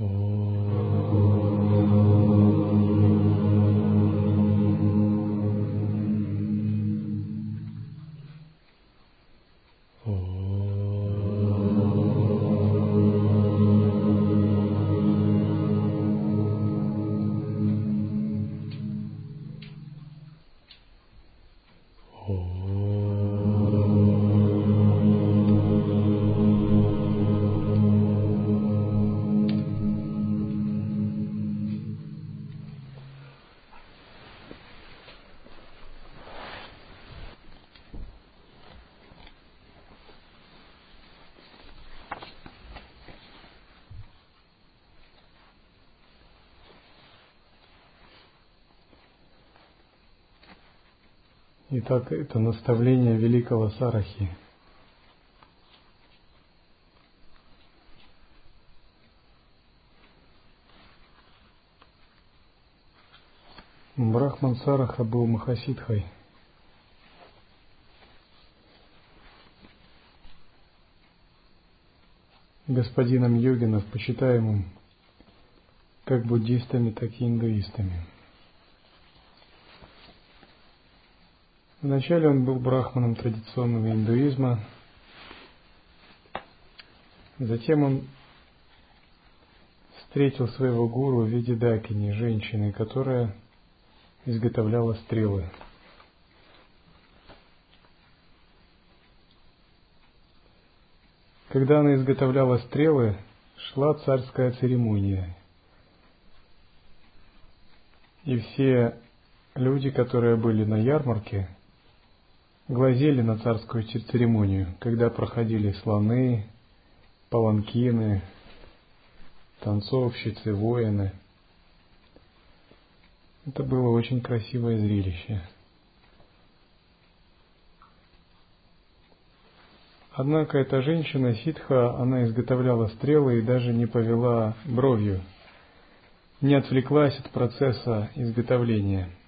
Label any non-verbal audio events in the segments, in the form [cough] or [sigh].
음. Итак, это наставление великого Сарахи. Брахман Сараха был Махасидхой. Господином йогинов, почитаемым как буддистами, так и индуистами. Вначале он был брахманом традиционного индуизма, затем он встретил своего гуру в виде дакини, женщины, которая изготовляла стрелы. Когда она изготовляла стрелы, шла царская церемония. И все люди, которые были на ярмарке, глазели на царскую церемонию, когда проходили слоны, паланкины, танцовщицы, воины. Это было очень красивое зрелище. Однако эта женщина, ситха, она изготовляла стрелы и даже не повела бровью, не отвлеклась от процесса изготовления –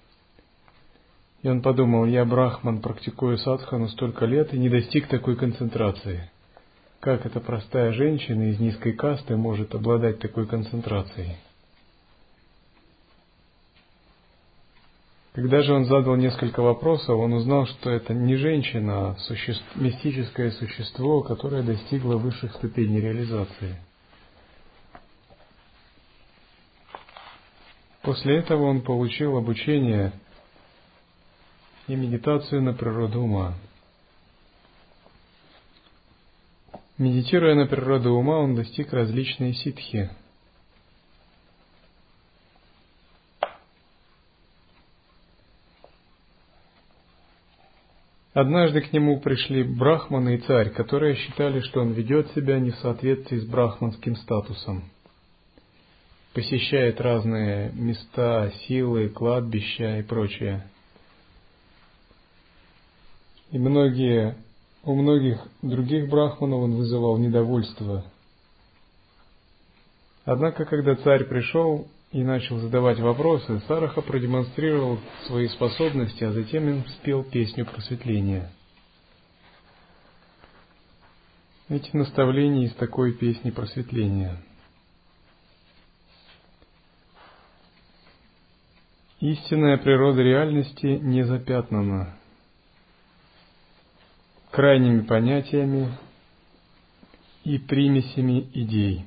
и он подумал, я брахман, практикую садхану столько лет и не достиг такой концентрации. Как эта простая женщина из низкой касты может обладать такой концентрацией? Когда же он задал несколько вопросов, он узнал, что это не женщина, а существ, мистическое существо, которое достигло высших ступеней реализации. После этого он получил обучение и медитацию на природу ума. Медитируя на природу ума, он достиг различной ситхи. Однажды к нему пришли брахманы и царь, которые считали, что он ведет себя не в соответствии с брахманским статусом. Посещает разные места, силы, кладбища и прочее. И многие, у многих других брахманов он вызывал недовольство. Однако, когда царь пришел и начал задавать вопросы, Сараха продемонстрировал свои способности, а затем им спел песню просветления. Эти наставления из такой песни просветления. Истинная природа реальности не запятнана крайними понятиями и примесями идей.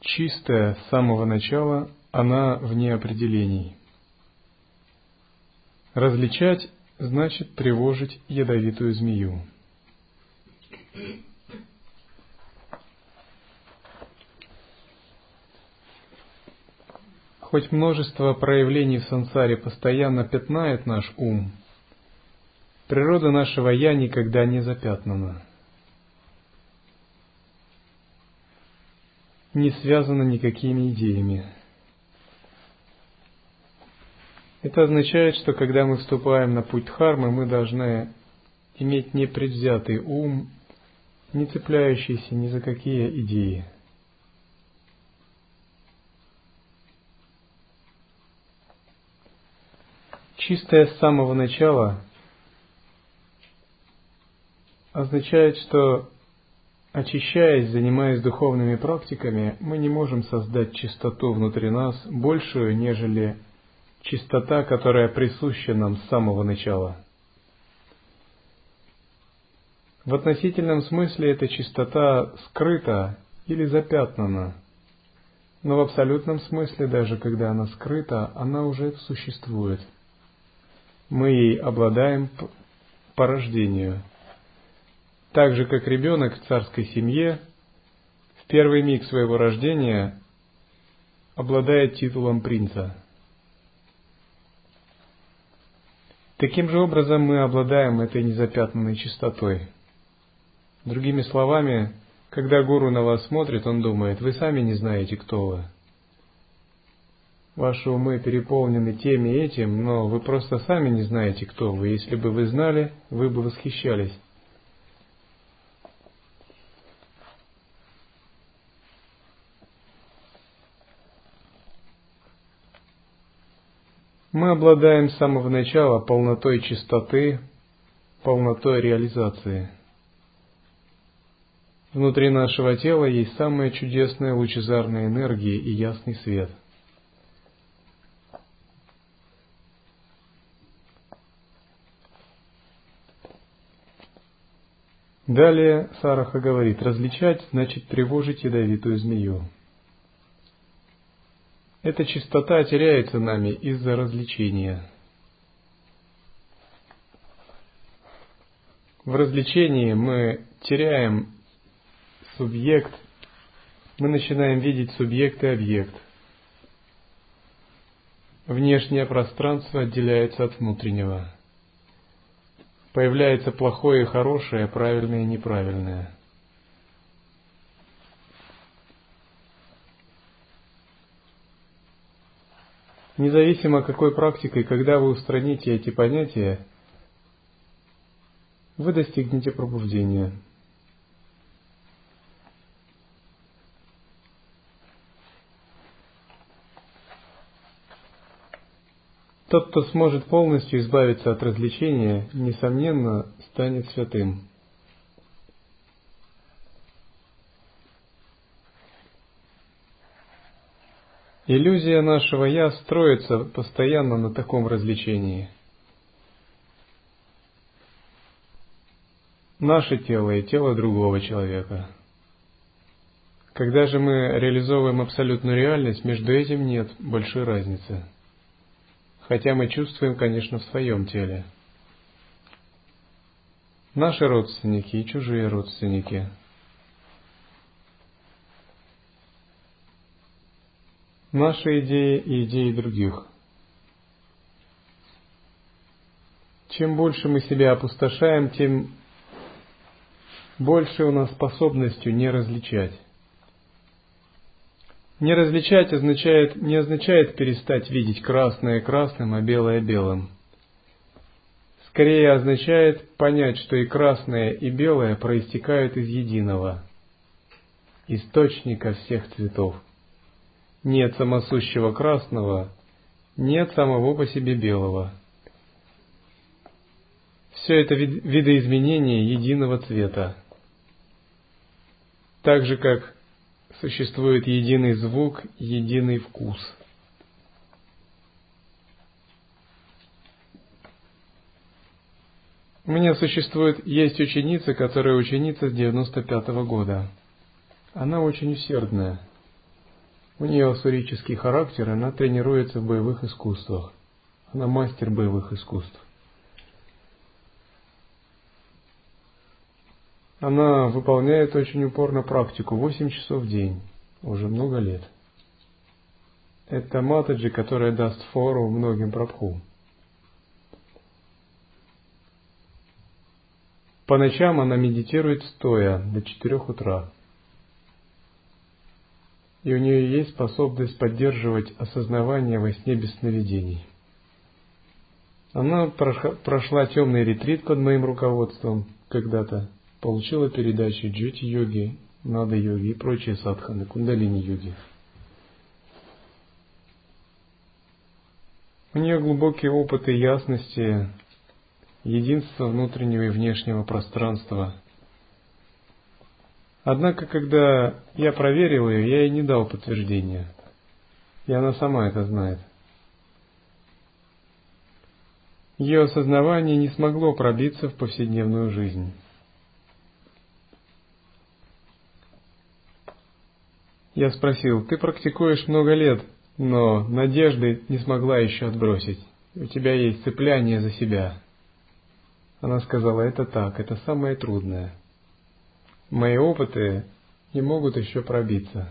Чистая с самого начала, она вне определений. Различать значит тревожить ядовитую змею. Хоть множество проявлений в сансаре постоянно пятнает наш ум, Природа нашего «я» никогда не запятнана. Не связана никакими идеями. Это означает, что когда мы вступаем на путь дхармы, мы должны иметь непредвзятый ум, не цепляющийся ни за какие идеи. Чистое с самого начала означает, что Очищаясь, занимаясь духовными практиками, мы не можем создать чистоту внутри нас большую, нежели чистота, которая присуща нам с самого начала. В относительном смысле эта чистота скрыта или запятнана, но в абсолютном смысле, даже когда она скрыта, она уже существует. Мы ей обладаем по рождению – так же, как ребенок в царской семье в первый миг своего рождения обладает титулом принца. Таким же образом мы обладаем этой незапятнанной чистотой. Другими словами, когда гуру на вас смотрит, он думает, вы сами не знаете, кто вы. Ваши умы переполнены тем и этим, но вы просто сами не знаете, кто вы. Если бы вы знали, вы бы восхищались. Мы обладаем с самого начала полнотой чистоты, полнотой реализации. Внутри нашего тела есть самая чудесная лучезарная энергия и ясный свет. Далее Сараха говорит, различать значит тревожить ядовитую змею. Эта чистота теряется нами из-за развлечения. В развлечении мы теряем субъект, мы начинаем видеть субъект и объект. Внешнее пространство отделяется от внутреннего. Появляется плохое и хорошее, правильное и неправильное – Независимо какой практикой, когда вы устраните эти понятия, вы достигнете пробуждения. Тот, кто сможет полностью избавиться от развлечения, несомненно, станет святым. Иллюзия нашего «я» строится постоянно на таком развлечении. Наше тело и тело другого человека. Когда же мы реализовываем абсолютную реальность, между этим нет большой разницы. Хотя мы чувствуем, конечно, в своем теле. Наши родственники и чужие родственники – наши идеи и идеи других. Чем больше мы себя опустошаем, тем больше у нас способностью не различать. Не различать означает, не означает перестать видеть красное красным, а белое белым. Скорее означает понять, что и красное, и белое проистекают из единого, источника всех цветов. Нет самосущего красного, нет самого по себе белого. Все это вид видоизменение единого цвета. Так же, как существует единый звук, единый вкус. У меня существует, есть ученица, которая ученица с 95 -го года. Она очень усердная. У нее ассурический характер, она тренируется в боевых искусствах. Она мастер боевых искусств. Она выполняет очень упорно практику 8 часов в день, уже много лет. Это Матаджи, которая даст фору многим прабху. По ночам она медитирует стоя до 4 утра и у нее есть способность поддерживать осознавание во сне без сновидений. Она прошла темный ретрит под моим руководством когда-то, получила передачи джити-йоги, нада-йоги и прочие садханы, кундалини-йоги. У нее глубокие опыты ясности, единства внутреннего и внешнего пространства – Однако, когда я проверил ее, я ей не дал подтверждения. И она сама это знает. Ее осознавание не смогло пробиться в повседневную жизнь. Я спросил, ты практикуешь много лет, но надежды не смогла еще отбросить. У тебя есть цепляние за себя. Она сказала, это так, это самое трудное. Мои опыты не могут еще пробиться.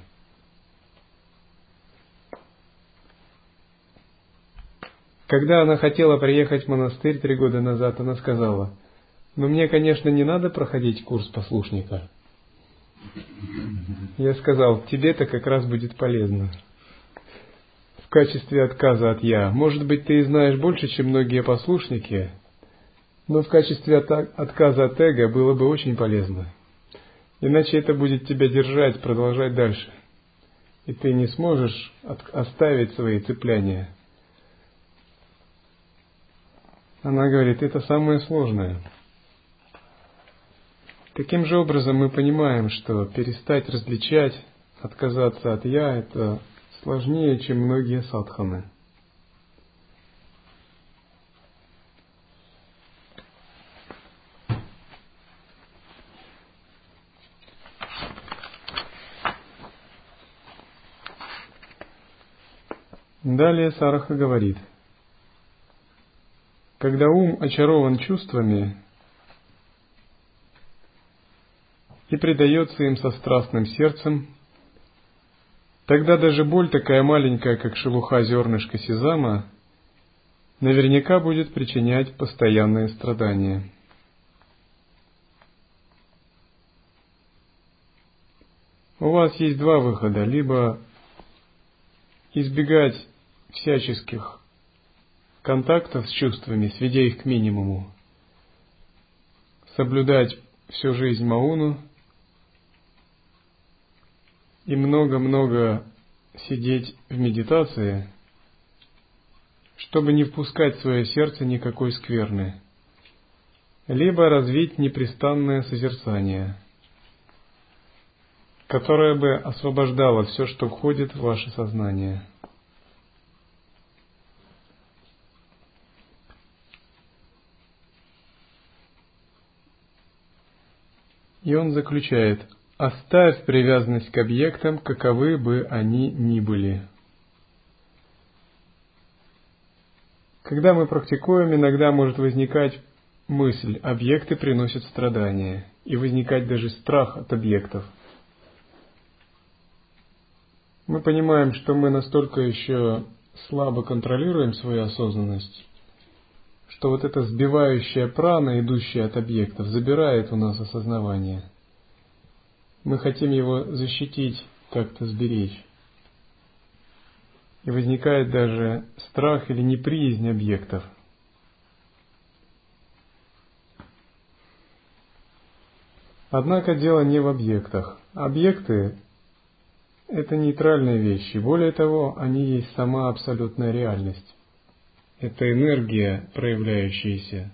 Когда она хотела приехать в монастырь три года назад, она сказала, «Но мне, конечно, не надо проходить курс послушника». Я сказал, тебе-то как раз будет полезно. В качестве отказа от «я». Может быть, ты знаешь больше, чем многие послушники, но в качестве отказа от эго было бы очень полезно. Иначе это будет тебя держать, продолжать дальше. И ты не сможешь оставить свои цепляния. Она говорит, это самое сложное. Таким же образом мы понимаем, что перестать различать, отказаться от «я» — это сложнее, чем многие садханы. Далее Сараха говорит, когда ум очарован чувствами и предается им со страстным сердцем, тогда даже боль такая маленькая, как шелуха зернышка сезама, наверняка будет причинять постоянные страдания. У вас есть два выхода. Либо избегать всяческих контактов с чувствами, сведя их к минимуму, соблюдать всю жизнь Мауну и много-много сидеть в медитации, чтобы не впускать в свое сердце никакой скверны, либо развить непрестанное созерцание, которое бы освобождало все, что входит в ваше сознание – И он заключает, оставь привязанность к объектам, каковы бы они ни были. Когда мы практикуем, иногда может возникать мысль, объекты приносят страдания, и возникать даже страх от объектов. Мы понимаем, что мы настолько еще слабо контролируем свою осознанность, что вот эта сбивающая прана, идущая от объектов, забирает у нас осознавание. Мы хотим его защитить, как-то сберечь. И возникает даже страх или неприязнь объектов. Однако дело не в объектах. Объекты – это нейтральные вещи. Более того, они есть сама абсолютная реальность это энергия, проявляющаяся,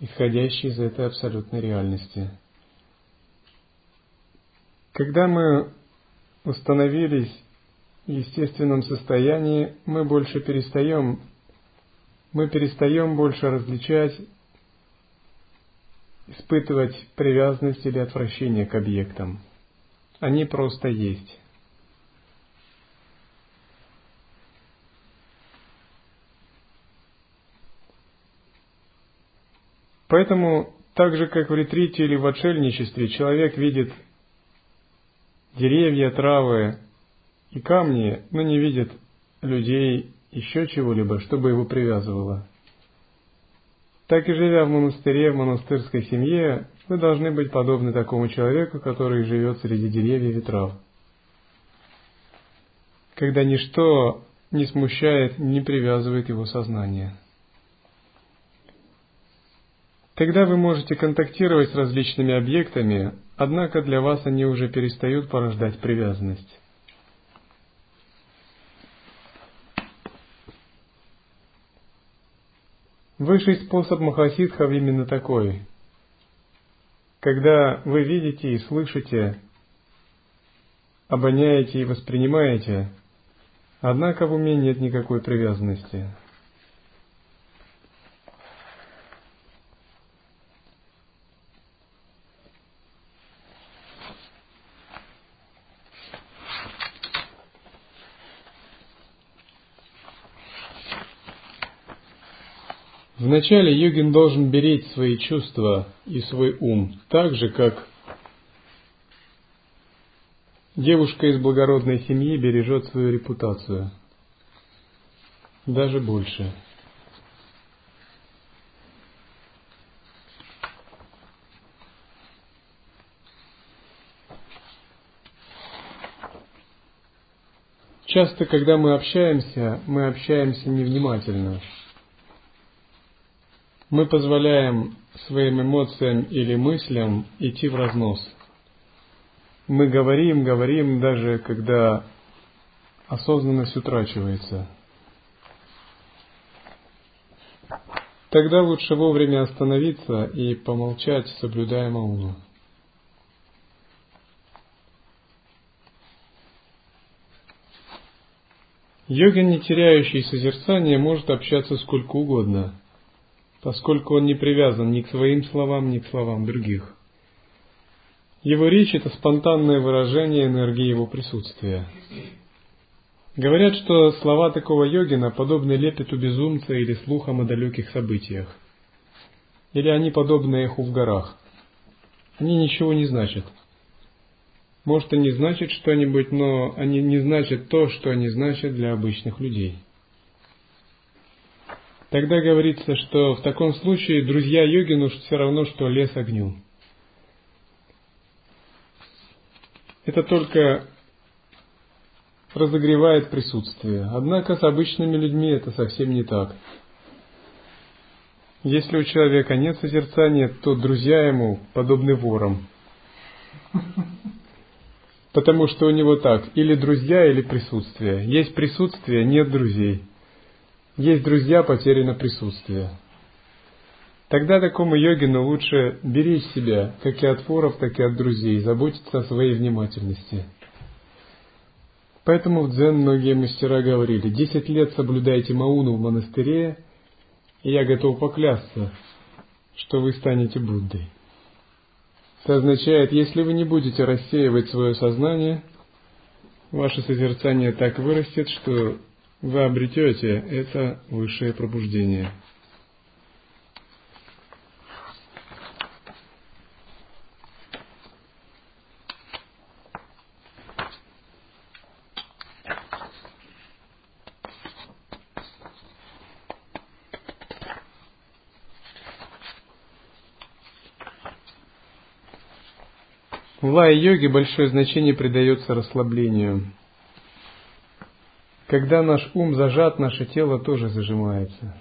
исходящая из этой абсолютной реальности. Когда мы установились в естественном состоянии, мы больше перестаем, мы перестаем больше различать, испытывать привязанность или отвращение к объектам. Они просто есть. Поэтому, так же как в ретрите или в отшельничестве, человек видит деревья, травы и камни, но не видит людей, еще чего-либо, чтобы его привязывало. Так и живя в монастыре, в монастырской семье, вы должны быть подобны такому человеку, который живет среди деревьев и трав. Когда ничто не смущает, не привязывает его сознание. Тогда вы можете контактировать с различными объектами, однако для вас они уже перестают порождать привязанность. Высший способ Махасидхов именно такой. когда вы видите и слышите, обоняете и воспринимаете, однако в уме нет никакой привязанности. Вначале йогин должен беречь свои чувства и свой ум, так же, как девушка из благородной семьи бережет свою репутацию. Даже больше. Часто, когда мы общаемся, мы общаемся невнимательно мы позволяем своим эмоциям или мыслям идти в разнос. Мы говорим, говорим, даже когда осознанность утрачивается. Тогда лучше вовремя остановиться и помолчать, соблюдая мауну. Йогин, не теряющий созерцание, может общаться сколько угодно – поскольку он не привязан ни к своим словам, ни к словам других. Его речь – это спонтанное выражение энергии его присутствия. Говорят, что слова такого йогина подобны лепету безумца или слухам о далеких событиях. Или они подобны эху в горах. Они ничего не значат. Может, они значат что-нибудь, но они не значат то, что они значат для обычных людей. Тогда говорится, что в таком случае друзья йогину все равно, что лес огню. Это только разогревает присутствие. Однако с обычными людьми это совсем не так. Если у человека нет созерцания, то друзья ему подобны ворам. Потому что у него так, или друзья, или присутствие. Есть присутствие, нет друзей. Есть друзья, потеряно присутствие. Тогда такому йогину лучше беречь себя, как и от воров, так и от друзей, заботиться о своей внимательности. Поэтому в дзен многие мастера говорили, десять лет соблюдайте мауну в монастыре, и я готов поклясться, что вы станете Буддой. Это означает, если вы не будете рассеивать свое сознание, ваше созерцание так вырастет, что вы обретете это высшее пробуждение. В лай-йоге большое значение придается расслаблению. Когда наш ум зажат, наше тело тоже зажимается.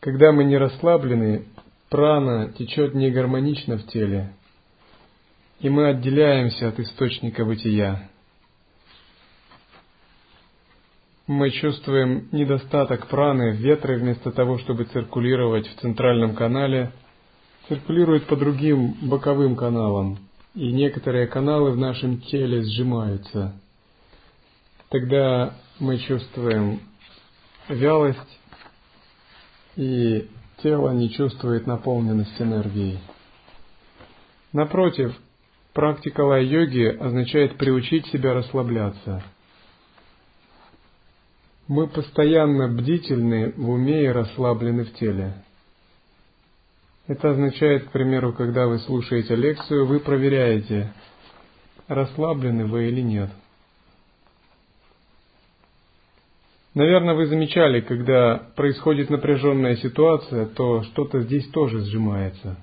Когда мы не расслаблены, прана течет негармонично в теле, и мы отделяемся от источника бытия. Мы чувствуем недостаток праны, ветры вместо того, чтобы циркулировать в центральном канале, циркулируют по другим боковым каналам, и некоторые каналы в нашем теле сжимаются – тогда мы чувствуем вялость, и тело не чувствует наполненность энергией. Напротив, практика лай-йоги означает приучить себя расслабляться. Мы постоянно бдительны в уме и расслаблены в теле. Это означает, к примеру, когда вы слушаете лекцию, вы проверяете, расслаблены вы или нет – Наверное, вы замечали, когда происходит напряженная ситуация, то что-то здесь тоже сжимается.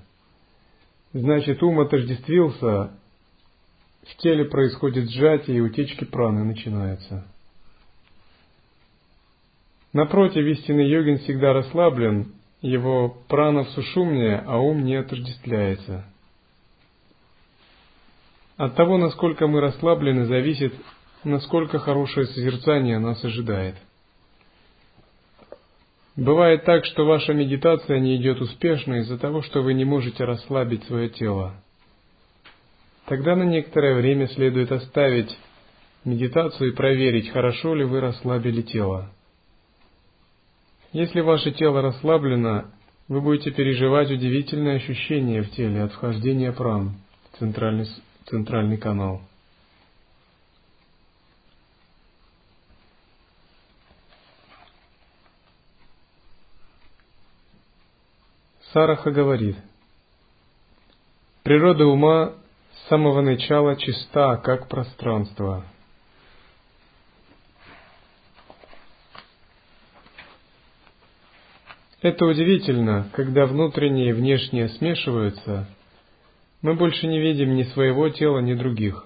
Значит, ум отождествился, в теле происходит сжатие и утечки праны начинаются. Напротив, истинный йогин всегда расслаблен, его прана в сушумне, а ум не отождествляется. От того, насколько мы расслаблены, зависит, насколько хорошее созерцание нас ожидает – Бывает так, что ваша медитация не идет успешно из-за того, что вы не можете расслабить свое тело. Тогда на некоторое время следует оставить медитацию и проверить, хорошо ли вы расслабили тело. Если ваше тело расслаблено, вы будете переживать удивительные ощущения в теле от вхождения пран центральный, центральный канал. Сараха говорит, природа ума с самого начала чиста, как пространство. Это удивительно, когда внутреннее и внешнее смешиваются, мы больше не видим ни своего тела, ни других.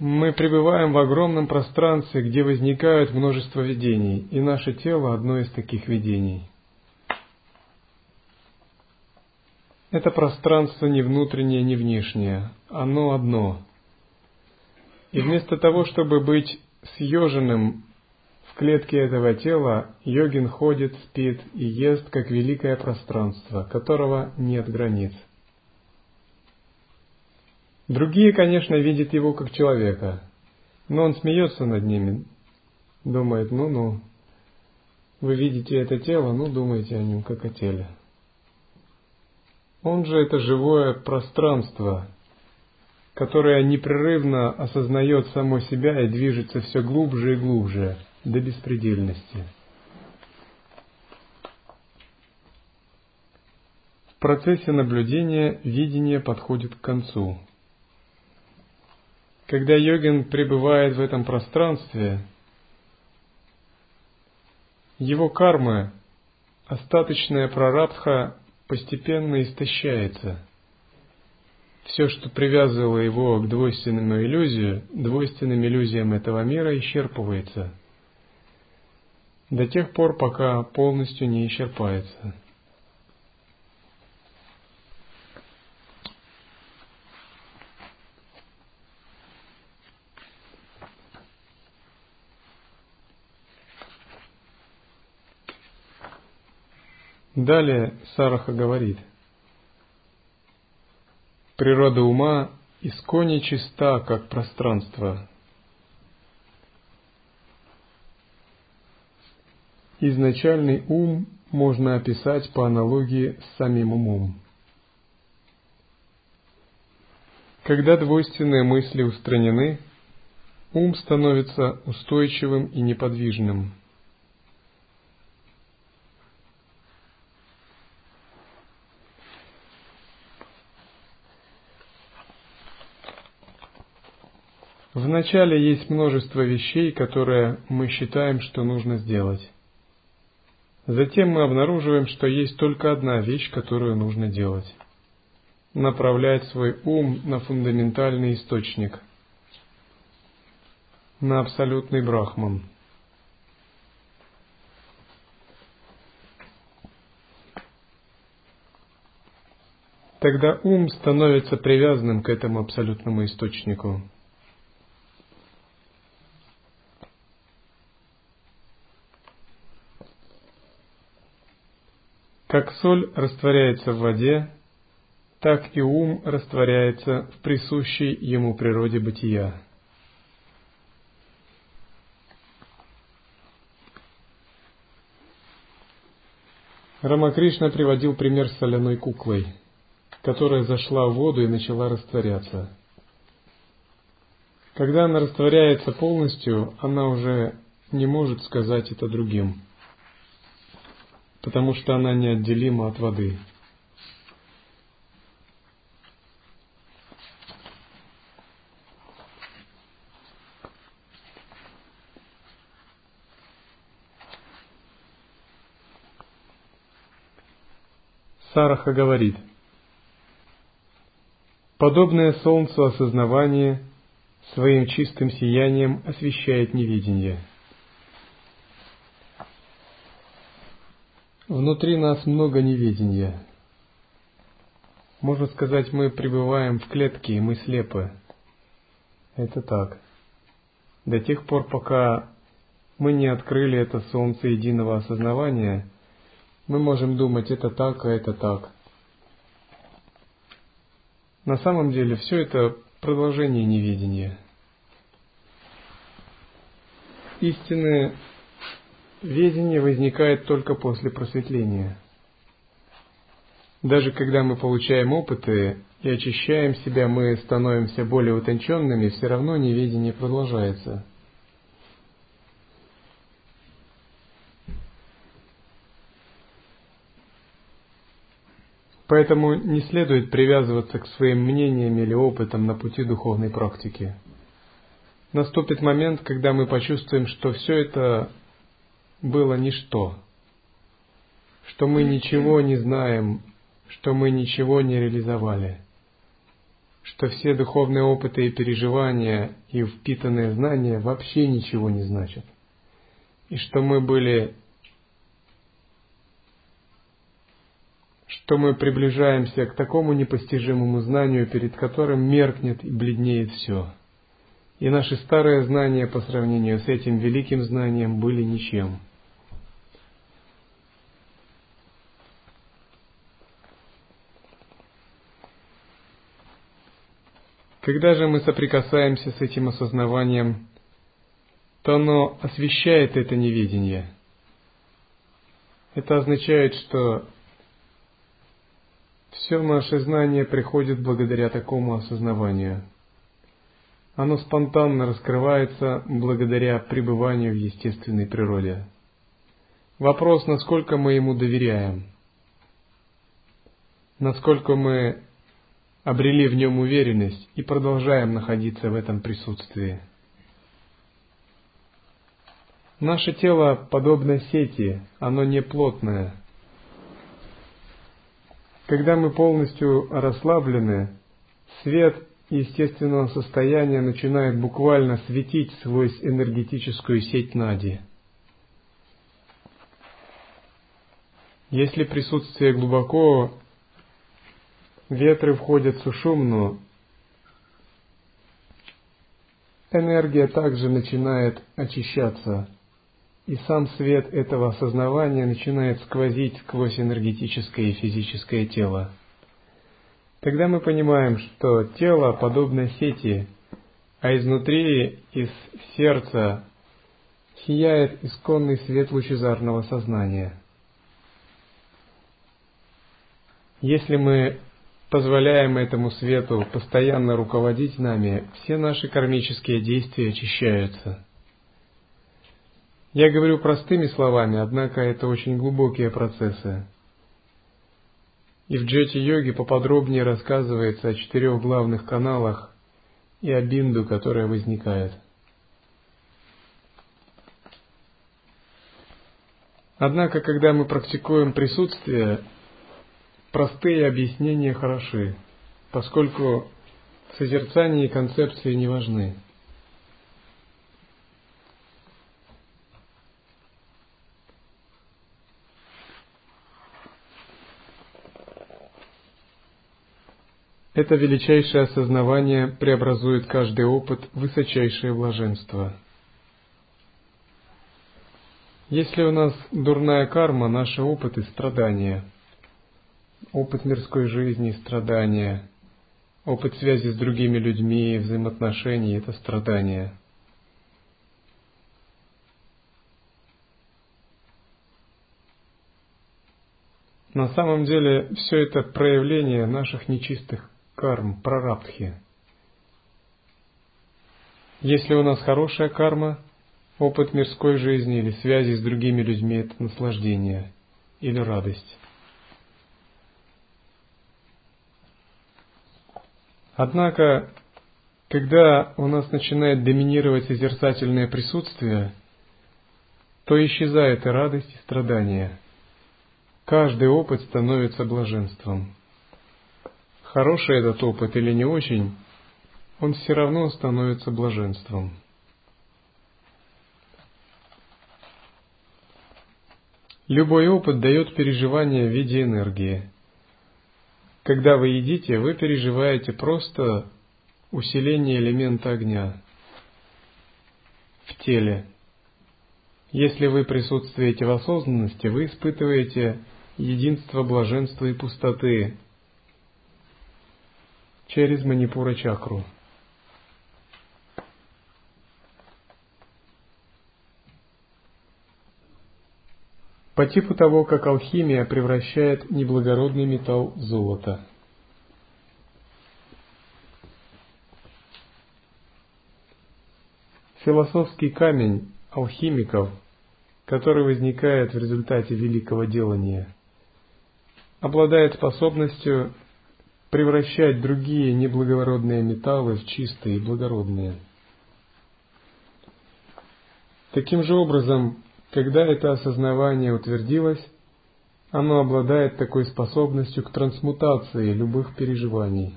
Мы пребываем в огромном пространстве, где возникают множество видений, и наше тело – одно из таких видений – Это пространство не внутреннее, не внешнее, оно одно. И вместо того, чтобы быть съеженным в клетке этого тела, йогин ходит, спит и ест, как великое пространство, которого нет границ. Другие, конечно, видят его как человека, но он смеется над ними, думает, ну-ну, вы видите это тело, ну думайте о нем как о теле. Он же это живое пространство, которое непрерывно осознает само себя и движется все глубже и глубже до беспредельности. В процессе наблюдения видение подходит к концу. Когда йогин пребывает в этом пространстве, его карма, остаточная прарабдха постепенно истощается. Все, что привязывало его к двойственному иллюзию, двойственным иллюзиям этого мира исчерпывается до тех пор, пока полностью не исчерпается. Далее Сараха говорит, природа ума исконе чиста, как пространство. Изначальный ум можно описать по аналогии с самим умом. Когда двойственные мысли устранены, ум становится устойчивым и неподвижным – Вначале есть множество вещей, которые мы считаем, что нужно сделать. Затем мы обнаруживаем, что есть только одна вещь, которую нужно делать. Направлять свой ум на фундаментальный источник, на абсолютный брахман. Тогда ум становится привязанным к этому абсолютному источнику – Как соль растворяется в воде, так и ум растворяется в присущей ему природе бытия. Рамакришна приводил пример с соляной куклой, которая зашла в воду и начала растворяться. Когда она растворяется полностью, она уже не может сказать это другим потому что она неотделима от воды. Сараха говорит, подобное солнцу осознавание своим чистым сиянием освещает невидение – Внутри нас много неведения. Можно сказать, мы пребываем в клетке, и мы слепы. Это так. До тех пор, пока мы не открыли это солнце единого осознавания, мы можем думать это так, а это так. На самом деле все это продолжение неведения. Истинное ведение возникает только после просветления. Даже когда мы получаем опыты и очищаем себя, мы становимся более утонченными, все равно неведение продолжается – Поэтому не следует привязываться к своим мнениям или опытам на пути духовной практики. Наступит момент, когда мы почувствуем, что все это было ничто, что мы ничего не знаем, что мы ничего не реализовали, что все духовные опыты и переживания и впитанные знания вообще ничего не значат, и что мы были что мы приближаемся к такому непостижимому знанию, перед которым меркнет и бледнеет все. И наши старые знания по сравнению с этим великим знанием были ничем. Когда же мы соприкасаемся с этим осознаванием, то оно освещает это неведение. Это означает, что все наше знание приходит благодаря такому осознаванию. Оно спонтанно раскрывается благодаря пребыванию в естественной природе. Вопрос, насколько мы ему доверяем, насколько мы обрели в нем уверенность и продолжаем находиться в этом присутствии. Наше тело подобно сети, оно не плотное – когда мы полностью расслаблены, свет естественного состояния начинает буквально светить сквозь энергетическую сеть Нади. Если присутствие глубоко, ветры входят сушумно, энергия также начинает очищаться и сам свет этого осознавания начинает сквозить сквозь энергетическое и физическое тело. Тогда мы понимаем, что тело подобно сети, а изнутри, из сердца, сияет исконный свет лучезарного сознания. Если мы позволяем этому свету постоянно руководить нами, все наши кармические действия очищаются – я говорю простыми словами, однако это очень глубокие процессы. И в джети-йоге поподробнее рассказывается о четырех главных каналах и о бинду, которая возникает. Однако, когда мы практикуем присутствие, простые объяснения хороши, поскольку созерцание и концепции не важны. Это величайшее осознавание преобразует каждый опыт в высочайшее блаженство. Если у нас дурная карма, наши опыты – страдания. Опыт мирской жизни – страдания. Опыт связи с другими людьми, взаимоотношений – это страдания. На самом деле все это проявление наших нечистых карм, прарабдхи. Если у нас хорошая карма, опыт мирской жизни или связи с другими людьми – это наслаждение или радость. Однако, когда у нас начинает доминировать созерцательное присутствие, то исчезает и радость, и страдание. Каждый опыт становится блаженством хороший этот опыт или не очень, он все равно становится блаженством. Любой опыт дает переживание в виде энергии. Когда вы едите, вы переживаете просто усиление элемента огня в теле. Если вы присутствуете в осознанности, вы испытываете единство блаженства и пустоты через манипура чакру. По типу того, как алхимия превращает неблагородный металл в золото. Философский камень алхимиков, который возникает в результате великого делания, обладает способностью превращать другие неблагородные металлы в чистые и благородные. Таким же образом, когда это осознавание утвердилось, оно обладает такой способностью к трансмутации любых переживаний.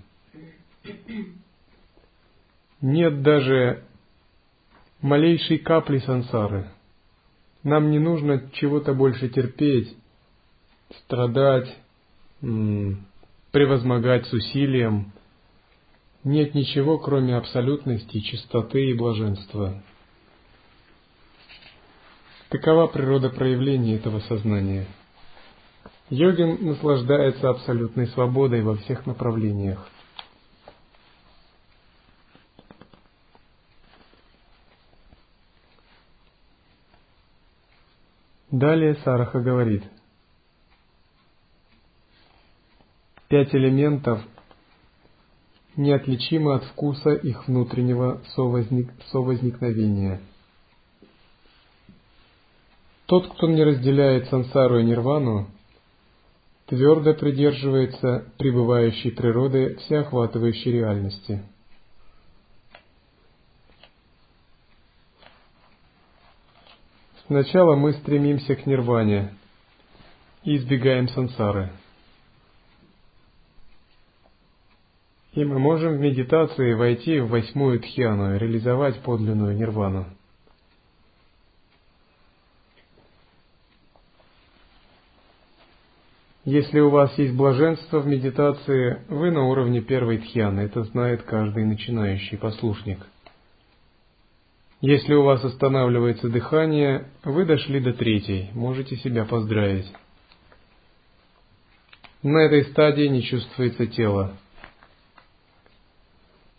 Нет даже малейшей капли сансары. Нам не нужно чего-то больше терпеть, страдать, превозмогать с усилием. Нет ничего, кроме абсолютности, чистоты и блаженства. Такова природа проявления этого сознания. Йогин наслаждается абсолютной свободой во всех направлениях. Далее Сараха говорит, пять элементов неотличимы от вкуса их внутреннего совозник, совозникновения. Тот, кто не разделяет сансару и нирвану, твердо придерживается пребывающей природы всеохватывающей реальности – Сначала мы стремимся к нирване и избегаем сансары. И мы можем в медитации войти в восьмую тхьяну и реализовать подлинную нирвану. Если у вас есть блаженство в медитации, вы на уровне первой тхьяны, это знает каждый начинающий послушник – если у вас останавливается дыхание, вы дошли до третьей, можете себя поздравить. На этой стадии не чувствуется тело.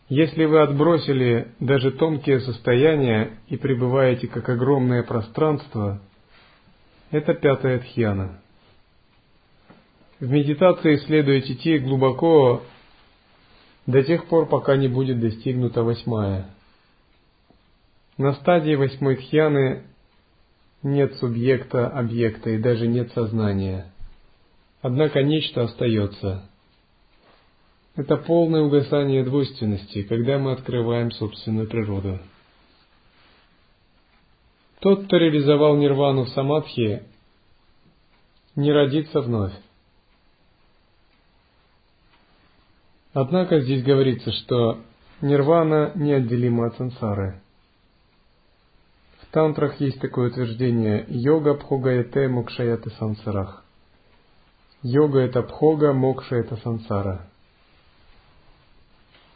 Если вы отбросили даже тонкие состояния и пребываете как огромное пространство, это пятая тхьяна. В медитации следует идти глубоко до тех пор, пока не будет достигнута восьмая – на стадии восьмой тхьяны нет субъекта, объекта и даже нет сознания. Однако нечто остается. Это полное угасание двойственности, когда мы открываем собственную природу. Тот, кто реализовал нирвану в самадхи, не родится вновь. Однако здесь говорится, что нирвана неотделима от сансары тантрах есть такое утверждение «йога пхогаяте мокшаяте сансарах». Йога – это пхога, мокша – это сансара.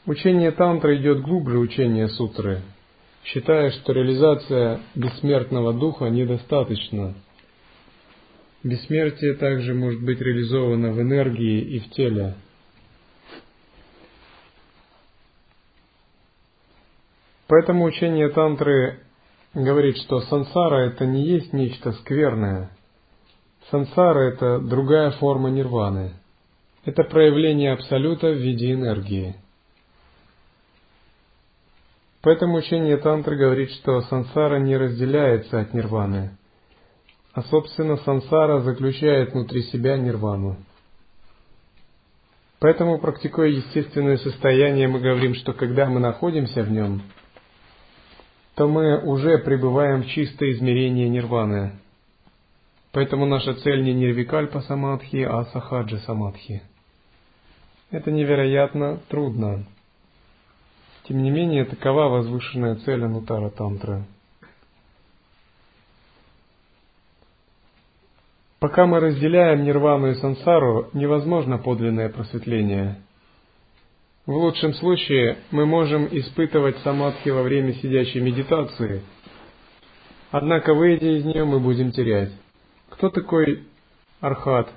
Учение тантра идет глубже учения сутры, считая, что реализация бессмертного духа недостаточна. Бессмертие также может быть реализовано в энергии и в теле. Поэтому учение тантры говорит, что сансара это не есть нечто скверное. Сансара это другая форма нирваны. Это проявление абсолюта в виде энергии. Поэтому учение тантры говорит, что сансара не разделяется от нирваны, а собственно сансара заключает внутри себя нирвану. Поэтому, практикуя естественное состояние, мы говорим, что когда мы находимся в нем – то мы уже пребываем в чистое измерение нирваны. Поэтому наша цель не нирвикальпа самадхи, а сахаджи самадхи. Это невероятно трудно. Тем не менее, такова возвышенная цель Анутара Тантры. Пока мы разделяем нирвану и сансару, невозможно подлинное просветление – в лучшем случае мы можем испытывать самадхи во время сидячей медитации, Однако, выйдя из нее, мы будем терять. Кто такой архат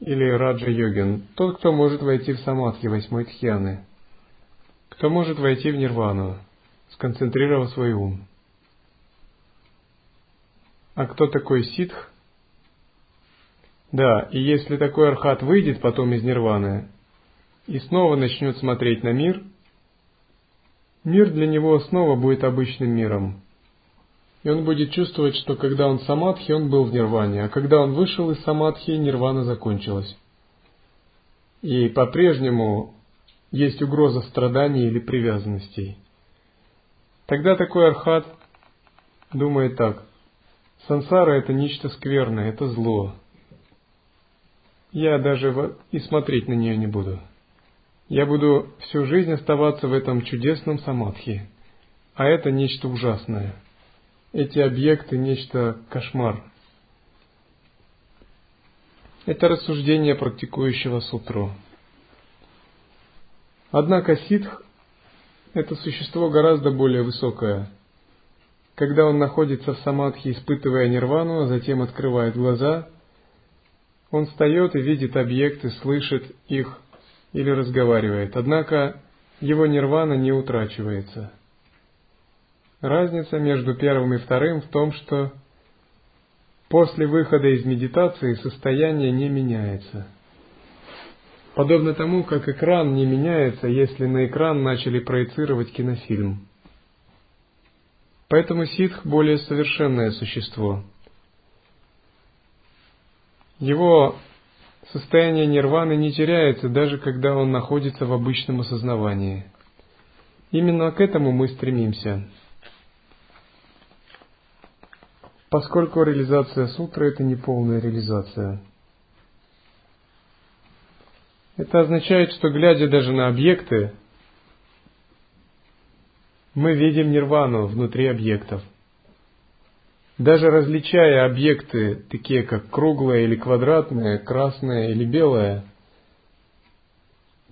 или раджа-йогин? Тот, кто может войти в самадхи восьмой тхьяны. Кто может войти в нирвану, сконцентрировав свой ум. А кто такой ситх? Да, и если такой архат выйдет потом из нирваны и снова начнет смотреть на мир, мир для него снова будет обычным миром. И он будет чувствовать, что когда он самадхи, он был в нирване, а когда он вышел из самадхи, нирвана закончилась. И по-прежнему есть угроза страданий или привязанностей. Тогда такой архат думает так. Сансара – это нечто скверное, это зло. Я даже и смотреть на нее не буду. Я буду всю жизнь оставаться в этом чудесном самадхи. А это нечто ужасное. Эти объекты – нечто кошмар. Это рассуждение практикующего сутру. Однако ситх – это существо гораздо более высокое. Когда он находится в самадхи, испытывая нирвану, а затем открывает глаза, он встает и видит объекты, слышит их или разговаривает. Однако его нирвана не утрачивается. Разница между первым и вторым в том, что после выхода из медитации состояние не меняется. Подобно тому, как экран не меняется, если на экран начали проецировать кинофильм. Поэтому ситх более совершенное существо. Его Состояние нирваны не теряется, даже когда он находится в обычном осознавании. Именно к этому мы стремимся. Поскольку реализация сутры – это не полная реализация. Это означает, что глядя даже на объекты, мы видим нирвану внутри объектов. Даже различая объекты, такие как круглое или квадратное, красное или белое,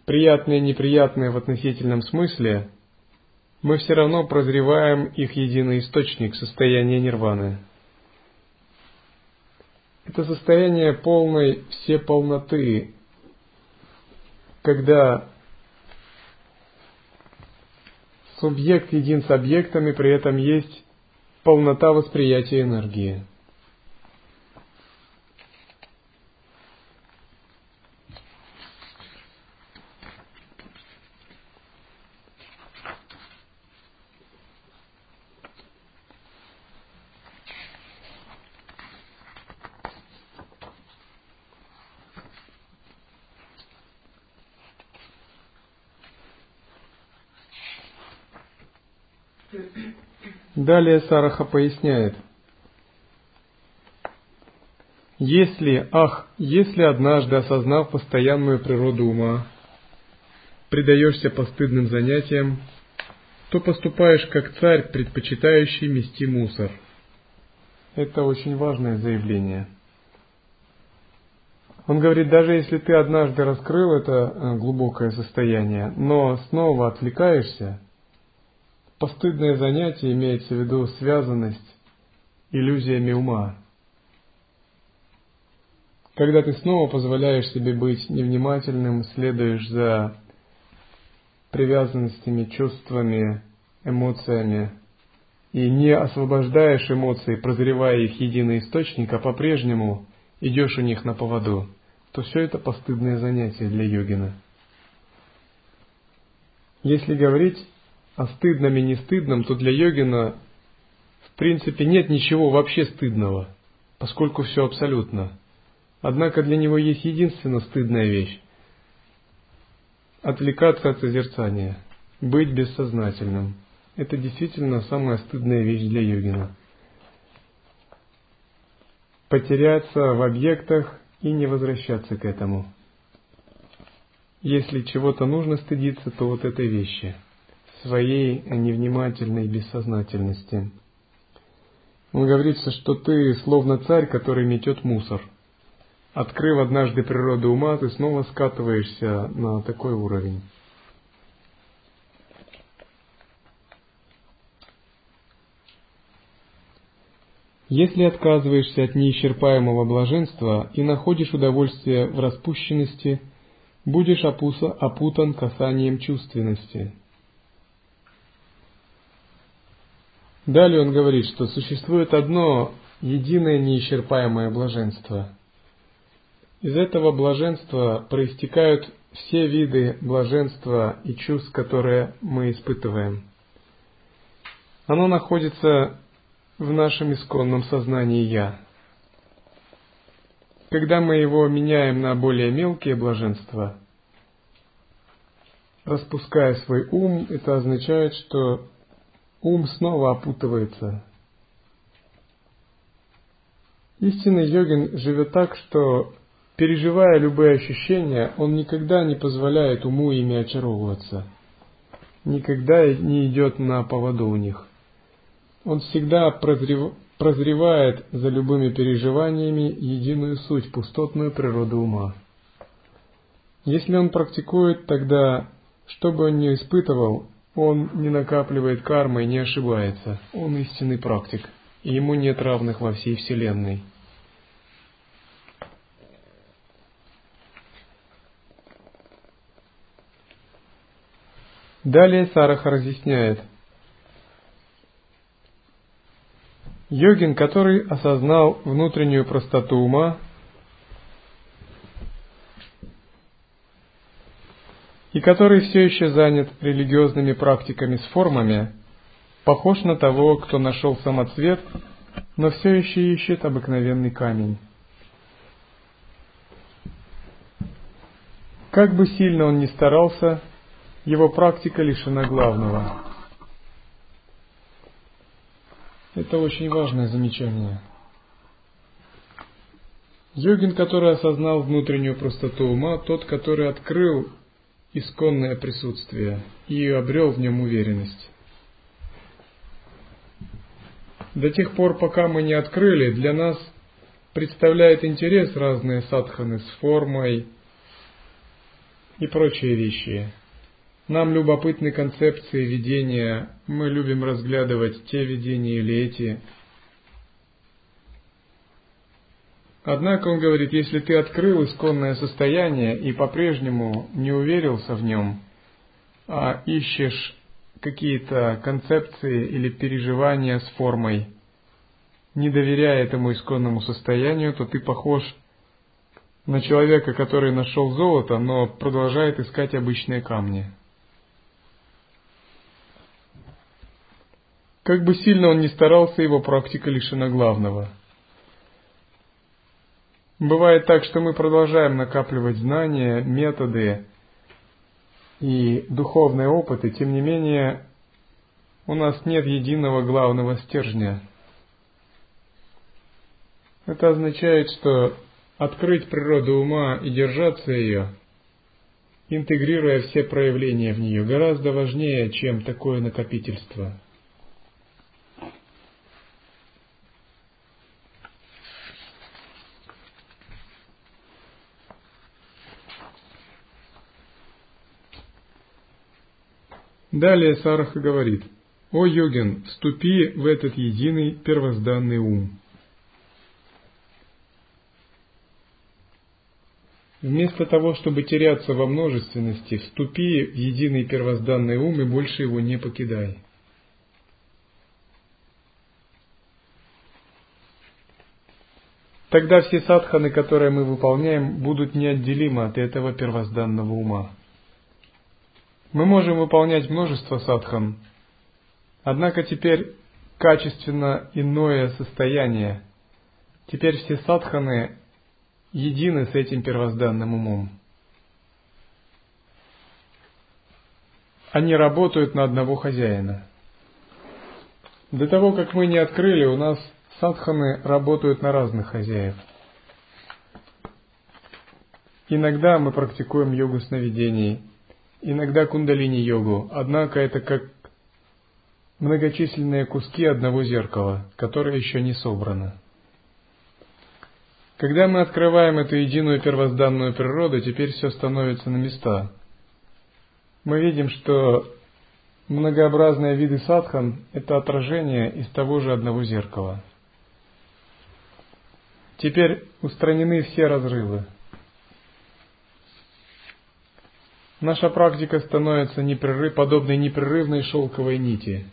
приятные и неприятные в относительном смысле, мы все равно прозреваем их единый источник состояния нирваны. Это состояние полной все полноты, когда субъект един с объектами, при этом есть полнота восприятия энергии. [coughs] Далее Сараха поясняет. Если, ах, если однажды, осознав постоянную природу ума, предаешься постыдным занятиям, то поступаешь как царь, предпочитающий мести мусор. Это очень важное заявление. Он говорит, даже если ты однажды раскрыл это э, глубокое состояние, но снова отвлекаешься, Постыдное занятие имеется в виду связанность иллюзиями ума. Когда ты снова позволяешь себе быть невнимательным, следуешь за привязанностями, чувствами, эмоциями, и не освобождаешь эмоции, прозревая их единый источник, а по-прежнему идешь у них на поводу, то все это постыдное занятие для йогина. Если говорить о стыдном и не стыдном, то для йогина в принципе нет ничего вообще стыдного, поскольку все абсолютно. Однако для него есть единственно стыдная вещь – отвлекаться от созерцания, быть бессознательным. Это действительно самая стыдная вещь для йогина. Потеряться в объектах и не возвращаться к этому. Если чего-то нужно стыдиться, то вот этой вещи – своей невнимательной бессознательности. Он говорится, что ты словно царь, который метет мусор. Открыв однажды природу ума, ты снова скатываешься на такой уровень. Если отказываешься от неисчерпаемого блаженства и находишь удовольствие в распущенности, будешь опутан касанием чувственности. Далее он говорит, что существует одно единое неисчерпаемое блаженство. Из этого блаженства проистекают все виды блаженства и чувств, которые мы испытываем. Оно находится в нашем исконном сознании «я». Когда мы его меняем на более мелкие блаженства, распуская свой ум, это означает, что ум снова опутывается. Истинный йогин живет так, что, переживая любые ощущения, он никогда не позволяет уму ими очаровываться, никогда не идет на поводу у них. Он всегда прозревает за любыми переживаниями единую суть, пустотную природу ума. Если он практикует, тогда, что бы он ни испытывал, он не накапливает кармы и не ошибается. Он истинный практик, и ему нет равных во всей Вселенной. Далее Сараха разъясняет – Йогин, который осознал внутреннюю простоту ума и который все еще занят религиозными практиками с формами, похож на того, кто нашел самоцвет, но все еще ищет обыкновенный камень. Как бы сильно он ни старался, его практика лишена главного – это очень важное замечание. Йогин, который осознал внутреннюю простоту ума, тот, который открыл исконное присутствие и обрел в нем уверенность. До тех пор, пока мы не открыли, для нас представляет интерес разные садханы с формой и прочие вещи. Нам любопытны концепции видения, мы любим разглядывать те видения или эти. Однако он говорит, если ты открыл исконное состояние и по-прежнему не уверился в нем, а ищешь какие-то концепции или переживания с формой, не доверяя этому исконному состоянию, то ты похож на человека, который нашел золото, но продолжает искать обычные камни. Как бы сильно он ни старался, его практика лишена главного. Бывает так, что мы продолжаем накапливать знания, методы и духовные опыты, тем не менее у нас нет единого главного стержня. Это означает, что открыть природу ума и держаться ее, интегрируя все проявления в нее, гораздо важнее, чем такое накопительство – Далее Сараха говорит, «О йогин, вступи в этот единый первозданный ум». Вместо того, чтобы теряться во множественности, вступи в единый первозданный ум и больше его не покидай. Тогда все садханы, которые мы выполняем, будут неотделимы от этого первозданного ума. Мы можем выполнять множество садхан, однако теперь качественно иное состояние. Теперь все садханы едины с этим первозданным умом. Они работают на одного хозяина. До того, как мы не открыли, у нас садханы работают на разных хозяев. Иногда мы практикуем йогу сновидений, иногда кундалини-йогу, однако это как многочисленные куски одного зеркала, которое еще не собрано. Когда мы открываем эту единую первозданную природу, теперь все становится на места. Мы видим, что многообразные виды садхан – это отражение из того же одного зеркала. Теперь устранены все разрывы. Наша практика становится непрерыв, подобной непрерывной шелковой нити.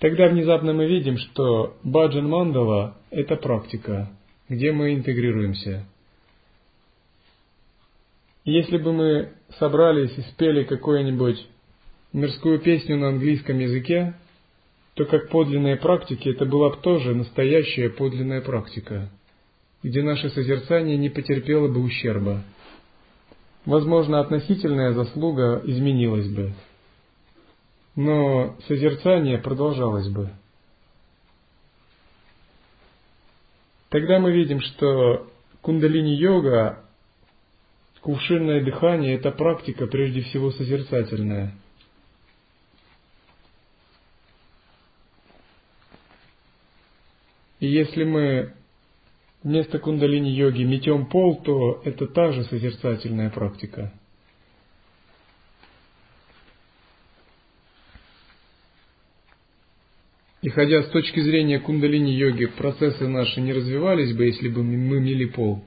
Тогда внезапно мы видим, что баджан мандала – это практика, где мы интегрируемся. Если бы мы собрались и спели какую-нибудь мирскую песню на английском языке, то как подлинные практики это была бы тоже настоящая подлинная практика, где наше созерцание не потерпело бы ущерба. Возможно, относительная заслуга изменилась бы, но созерцание продолжалось бы. Тогда мы видим, что кундалини-йога, кувшинное дыхание – это практика прежде всего созерцательная – И если мы вместо кундалини-йоги метем пол, то это та же созерцательная практика. И хотя с точки зрения кундалини-йоги процессы наши не развивались бы, если бы мы мели пол,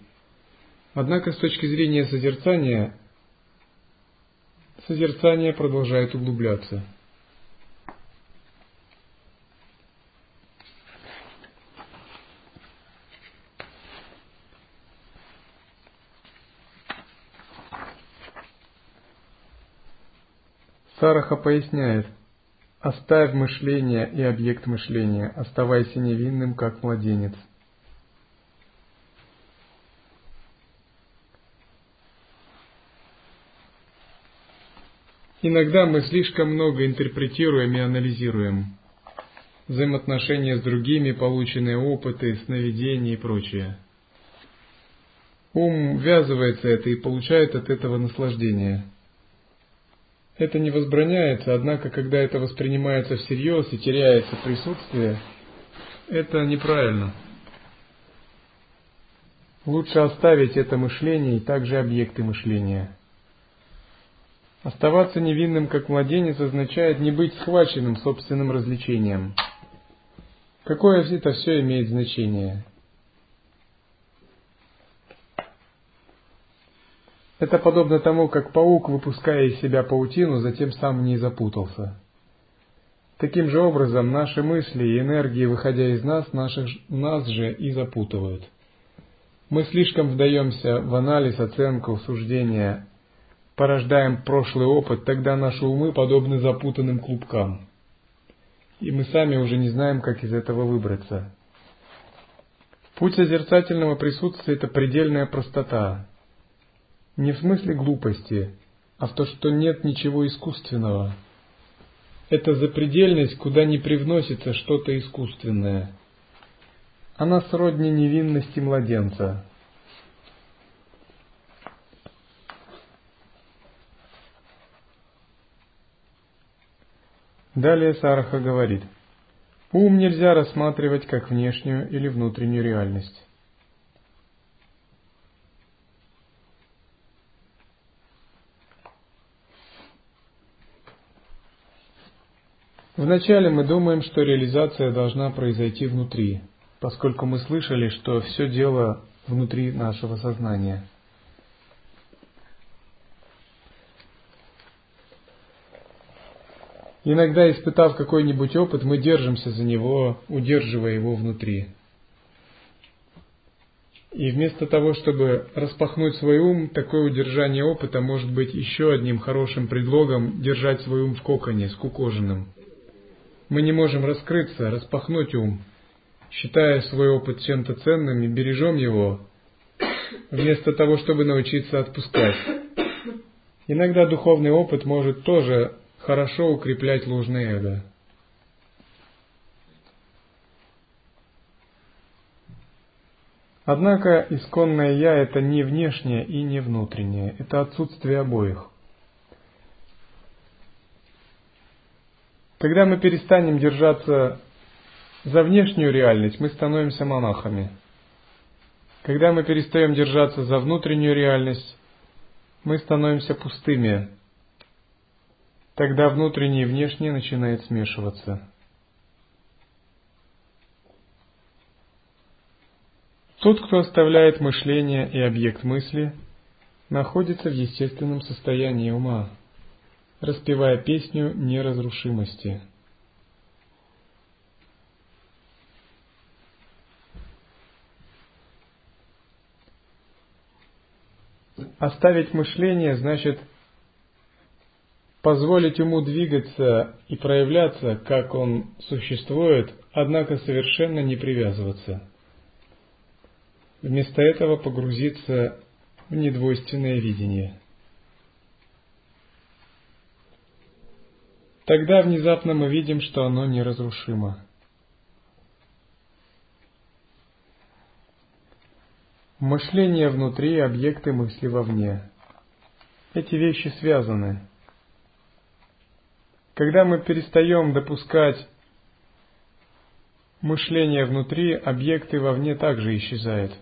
однако с точки зрения созерцания, созерцание продолжает углубляться – Сараха поясняет, оставь мышление и объект мышления, оставайся невинным, как младенец. Иногда мы слишком много интерпретируем и анализируем взаимоотношения с другими, полученные опыты, сновидения и прочее. Ум ввязывается это и получает от этого наслаждение – это не возбраняется, однако, когда это воспринимается всерьез и теряется присутствие, это неправильно. Лучше оставить это мышление и также объекты мышления. Оставаться невинным, как младенец, означает не быть схваченным собственным развлечением. Какое это все имеет значение? Это подобно тому, как паук, выпуская из себя паутину, затем сам не запутался. Таким же образом, наши мысли и энергии, выходя из нас, наших, нас же и запутывают. Мы слишком вдаемся в анализ, оценку, суждение, порождаем прошлый опыт, тогда наши умы подобны запутанным клубкам. И мы сами уже не знаем, как из этого выбраться. Путь созерцательного присутствия – это предельная простота, не в смысле глупости, а в то, что нет ничего искусственного. Это запредельность, куда не привносится что-то искусственное. Она сродни невинности младенца. Далее Сараха говорит, ум нельзя рассматривать как внешнюю или внутреннюю реальность. Вначале мы думаем, что реализация должна произойти внутри, поскольку мы слышали, что все дело внутри нашего сознания. Иногда, испытав какой-нибудь опыт, мы держимся за него, удерживая его внутри. И вместо того, чтобы распахнуть свой ум, такое удержание опыта может быть еще одним хорошим предлогом держать свой ум в коконе, скукоженным. Мы не можем раскрыться, распахнуть ум, считая свой опыт чем-то ценным и бережем его, вместо того, чтобы научиться отпускать. Иногда духовный опыт может тоже хорошо укреплять ложное эго. Однако исконное «я» — это не внешнее и не внутреннее, это отсутствие обоих. Когда мы перестанем держаться за внешнюю реальность, мы становимся монахами. Когда мы перестаем держаться за внутреннюю реальность, мы становимся пустыми. Тогда внутреннее и внешнее начинает смешиваться. Тот, кто оставляет мышление и объект мысли, находится в естественном состоянии ума распевая песню неразрушимости. Оставить мышление значит позволить ему двигаться и проявляться, как он существует, однако совершенно не привязываться. Вместо этого погрузиться в недвойственное видение. Тогда внезапно мы видим, что оно неразрушимо. Мышление внутри, объекты мысли вовне. Эти вещи связаны. Когда мы перестаем допускать мышление внутри, объекты вовне также исчезают.